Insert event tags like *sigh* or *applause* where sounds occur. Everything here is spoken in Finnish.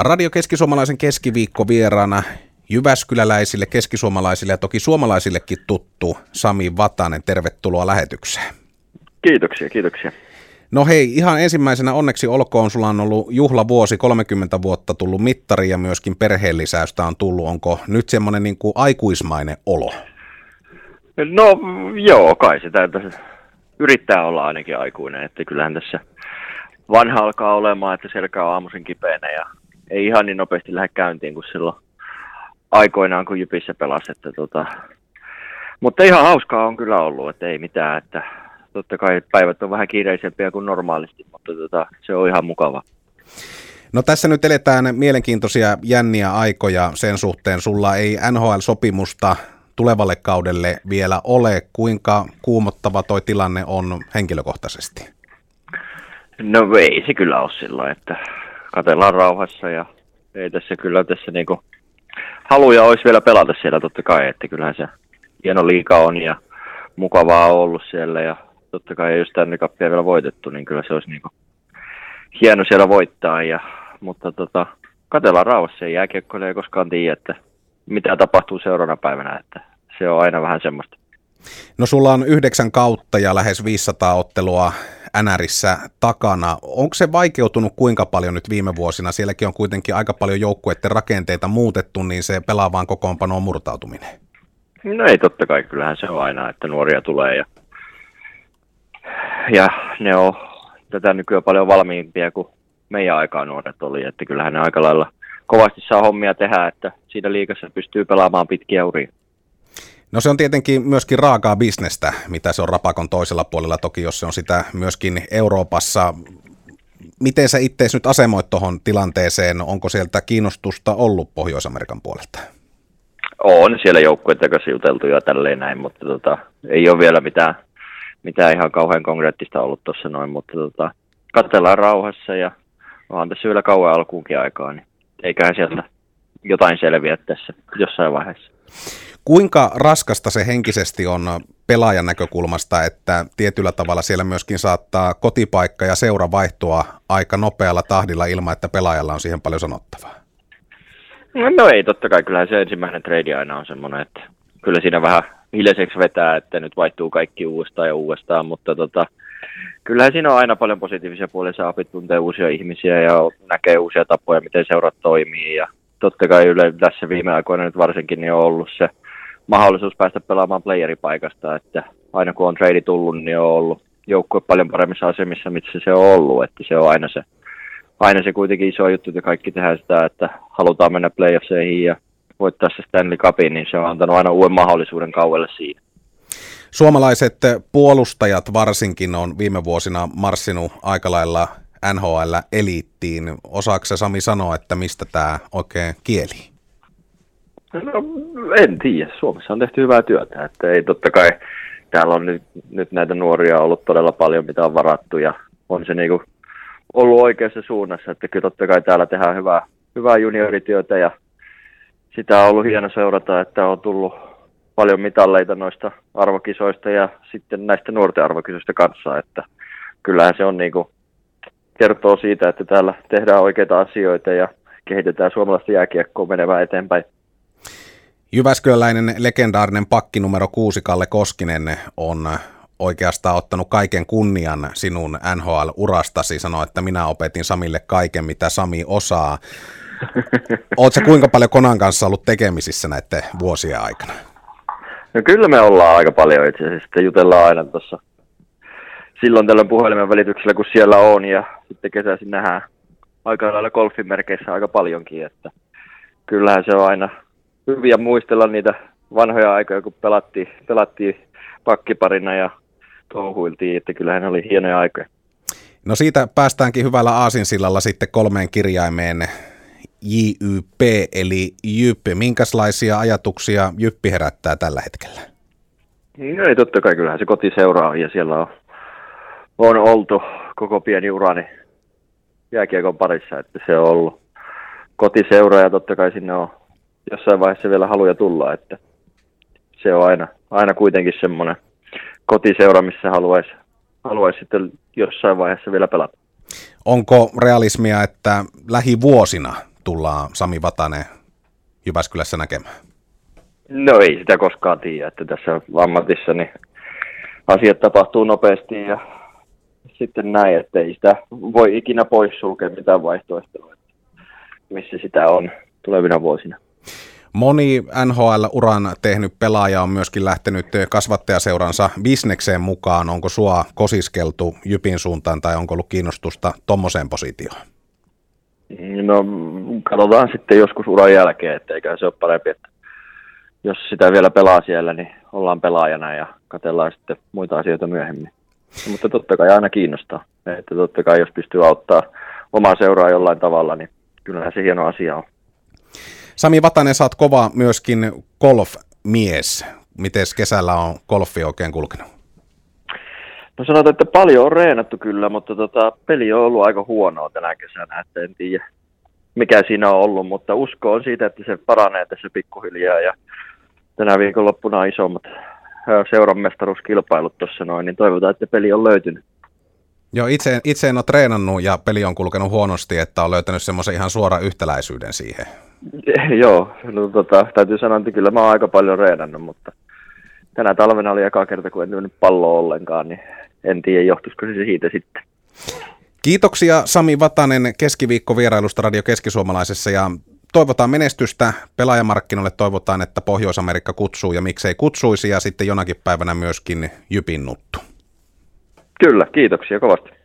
Radio Keskisuomalaisen keskiviikko vieraana Jyväskyläläisille, keskisuomalaisille ja toki suomalaisillekin tuttu Sami Vatanen. Tervetuloa lähetykseen. Kiitoksia, kiitoksia. No hei, ihan ensimmäisenä onneksi olkoon, sulla on ollut juhlavuosi, 30 vuotta tullut mittari ja myöskin perheenlisäystä on tullut. Onko nyt semmoinen niin kuin aikuismainen olo? No joo, kai sitä tässä yrittää olla ainakin aikuinen, että kyllähän tässä vanha alkaa olemaan, että selkä on aamuisin kipeänä ja ei ihan niin nopeasti lähde käyntiin kuin silloin aikoinaan, kun Jypissä pelasi. Että tota, mutta ihan hauskaa on kyllä ollut, että ei mitään, että totta kai päivät on vähän kiireisempiä kuin normaalisti, mutta tota, se on ihan mukava. No tässä nyt eletään mielenkiintoisia jänniä aikoja sen suhteen. Sulla ei NHL-sopimusta tulevalle kaudelle vielä ole. Kuinka kuumottava toi tilanne on henkilökohtaisesti? No ei se kyllä ole sillä että katellaan rauhassa ja ei tässä kyllä tässä niinku haluja olisi vielä pelata siellä totta kai, että kyllähän se hieno liika on ja mukavaa on ollut siellä ja totta kai jos tänne kappia vielä voitettu, niin kyllä se olisi niinku hieno siellä voittaa ja, mutta tota, katellaan rauhassa ja jääkiekkoille ei koskaan tiedä, että mitä tapahtuu seuraavana päivänä, että se on aina vähän semmoista. No sulla on yhdeksän kautta ja lähes 500 ottelua NRissä takana. Onko se vaikeutunut kuinka paljon nyt viime vuosina? Sielläkin on kuitenkin aika paljon joukkueiden rakenteita muutettu, niin se pelaavaan kokoonpanoon murtautuminen. No ei totta kai, kyllähän se on aina, että nuoria tulee ja, ja ne on tätä nykyään paljon valmiimpia kuin meidän aikaa nuoret oli, että kyllähän ne aika lailla kovasti saa hommia tehdä, että siinä liikassa pystyy pelaamaan pitkiä uria. No se on tietenkin myöskin raakaa bisnestä, mitä se on rapakon toisella puolella, toki jos se on sitä myöskin Euroopassa. Miten sä itse nyt asemoit tuohon tilanteeseen? Onko sieltä kiinnostusta ollut Pohjois-Amerikan puolelta? On siellä joukkueiden kanssa juteltu ja tälleen näin, mutta tota, ei ole vielä mitään, mitään ihan kauhean konkreettista ollut tuossa noin, mutta tota, katsellaan rauhassa ja onhan tässä vielä kauan alkuunkin aikaa, niin eiköhän sieltä jotain selviä tässä jossain vaiheessa. Kuinka raskasta se henkisesti on pelaajan näkökulmasta, että tietyllä tavalla siellä myöskin saattaa kotipaikka ja seura vaihtua aika nopealla tahdilla ilman, että pelaajalla on siihen paljon sanottavaa? No, no ei, totta kai. Kyllähän se ensimmäinen trade aina on semmoinen, että kyllä siinä vähän hiljaiseksi vetää, että nyt vaihtuu kaikki uudestaan ja uudestaan, mutta tota, kyllähän siinä on aina paljon positiivisia puolia, saa tuntee uusia ihmisiä ja näkee uusia tapoja, miten seurat toimii. Ja totta kai yle, tässä viime aikoina nyt varsinkin niin on ollut se mahdollisuus päästä pelaamaan playeripaikasta, että aina kun on trade tullut, niin on ollut joukkue paljon paremmissa asemissa, missä se on ollut, että se on aina se, aina se kuitenkin iso juttu, että kaikki tehdään sitä, että halutaan mennä playoffseihin ja voittaa se Stanley Cupin, niin se on antanut aina uuden mahdollisuuden kauelle siinä. Suomalaiset puolustajat varsinkin on viime vuosina marssinut aika lailla NHL-eliittiin. Osaako Sami sanoa, että mistä tämä oikein kieli? No, en tiedä. Suomessa on tehty hyvää työtä. Että ei totta kai täällä on nyt, nyt näitä nuoria ollut todella paljon, mitä on varattu ja on se niinku ollut oikeassa suunnassa. Että kyllä totta kai täällä tehdään hyvää, hyvää juniorityötä ja sitä on ollut hieno seurata, että on tullut paljon mitalleita noista arvokisoista ja sitten näistä nuorten arvokisoista kanssa, että kyllähän se on niinku, kertoo siitä, että täällä tehdään oikeita asioita ja kehitetään suomalaista jääkiekkoa menevään eteenpäin. Jyväskyläläinen legendaarinen pakki numero kuusi Kalle Koskinen on oikeastaan ottanut kaiken kunnian sinun NHL-urastasi. Sanoi, että minä opetin Samille kaiken, mitä Sami osaa. *laughs* Oletko kuinka paljon Konan kanssa ollut tekemisissä näiden vuosien aikana? No kyllä me ollaan aika paljon itse asiassa. Jutellaan aina tuossa silloin tällöin puhelimen välityksellä, kun siellä on. Ja sitten kesäisin nähdään aika lailla golfin merkeissä aika paljonkin. Että kyllähän se on aina hyviä muistella niitä vanhoja aikoja, kun pelattiin, pelattiin pakkiparina ja touhuiltiin, että kyllähän ne oli hienoja aikoja. No siitä päästäänkin hyvällä aasinsillalla sitten kolmeen kirjaimeen JYP, eli Jyppi. Minkälaisia ajatuksia Jyppi herättää tällä hetkellä? No ei totta kai, kyllähän se kotiseura on ja siellä on, on oltu koko pieni urani jääkiekon parissa, että se on ollut kotiseura ja totta kai sinne on jossain vaiheessa vielä haluja tulla, että se on aina, aina kuitenkin semmoinen kotiseura, missä haluaisi haluais sitten jossain vaiheessa vielä pelata. Onko realismia, että lähivuosina tullaan Sami Vatanen Jyväskylässä näkemään? No ei sitä koskaan tiedä, että tässä ammatissa niin asiat tapahtuu nopeasti ja sitten näin, että ei sitä voi ikinä poissulkea mitään vaihtoehtoa, missä sitä on tulevina vuosina. Moni NHL-uran tehnyt pelaaja on myöskin lähtenyt kasvattajaseuransa bisnekseen mukaan. Onko sua kosiskeltu Jypin suuntaan tai onko ollut kiinnostusta tuommoiseen positioon? No katsotaan sitten joskus uran jälkeen, että eikä se ole parempi, että jos sitä vielä pelaa siellä, niin ollaan pelaajana ja katellaan sitten muita asioita myöhemmin. Mutta totta kai aina kiinnostaa, että totta kai jos pystyy auttaa omaa seuraa jollain tavalla, niin kyllähän se hieno asia on. Sami Vatanen, oot kova myöskin golf-mies. Miten kesällä on golfi oikein kulkenut? No sanotaan, että paljon on reenattu kyllä, mutta tota, peli on ollut aika huonoa tänä kesänä, että en tiedä mikä siinä on ollut, mutta usko on siitä, että se paranee tässä pikkuhiljaa ja tänä viikonloppuna on isommat seuran mestaruuskilpailut tuossa noin, niin toivotaan, että peli on löytynyt. Joo, itse, itse en ole treenannut ja peli on kulkenut huonosti, että on löytänyt semmoisen ihan suora yhtäläisyyden siihen. *laughs* Joo, no, tota, täytyy sanoa, että kyllä mä oon aika paljon reenannut, mutta tänä talvena oli eka kerta, kun en mennyt palloa ollenkaan, niin en tiedä, johtuisiko se siitä sitten. Kiitoksia Sami Vatanen keskiviikko vierailusta Radio Keskisuomalaisessa ja toivotaan menestystä pelaajamarkkinoille, toivotaan, että Pohjois-Amerikka kutsuu ja miksei kutsuisi ja sitten jonakin päivänä myöskin Jypin nuttu. Kyllä, kiitoksia kovasti.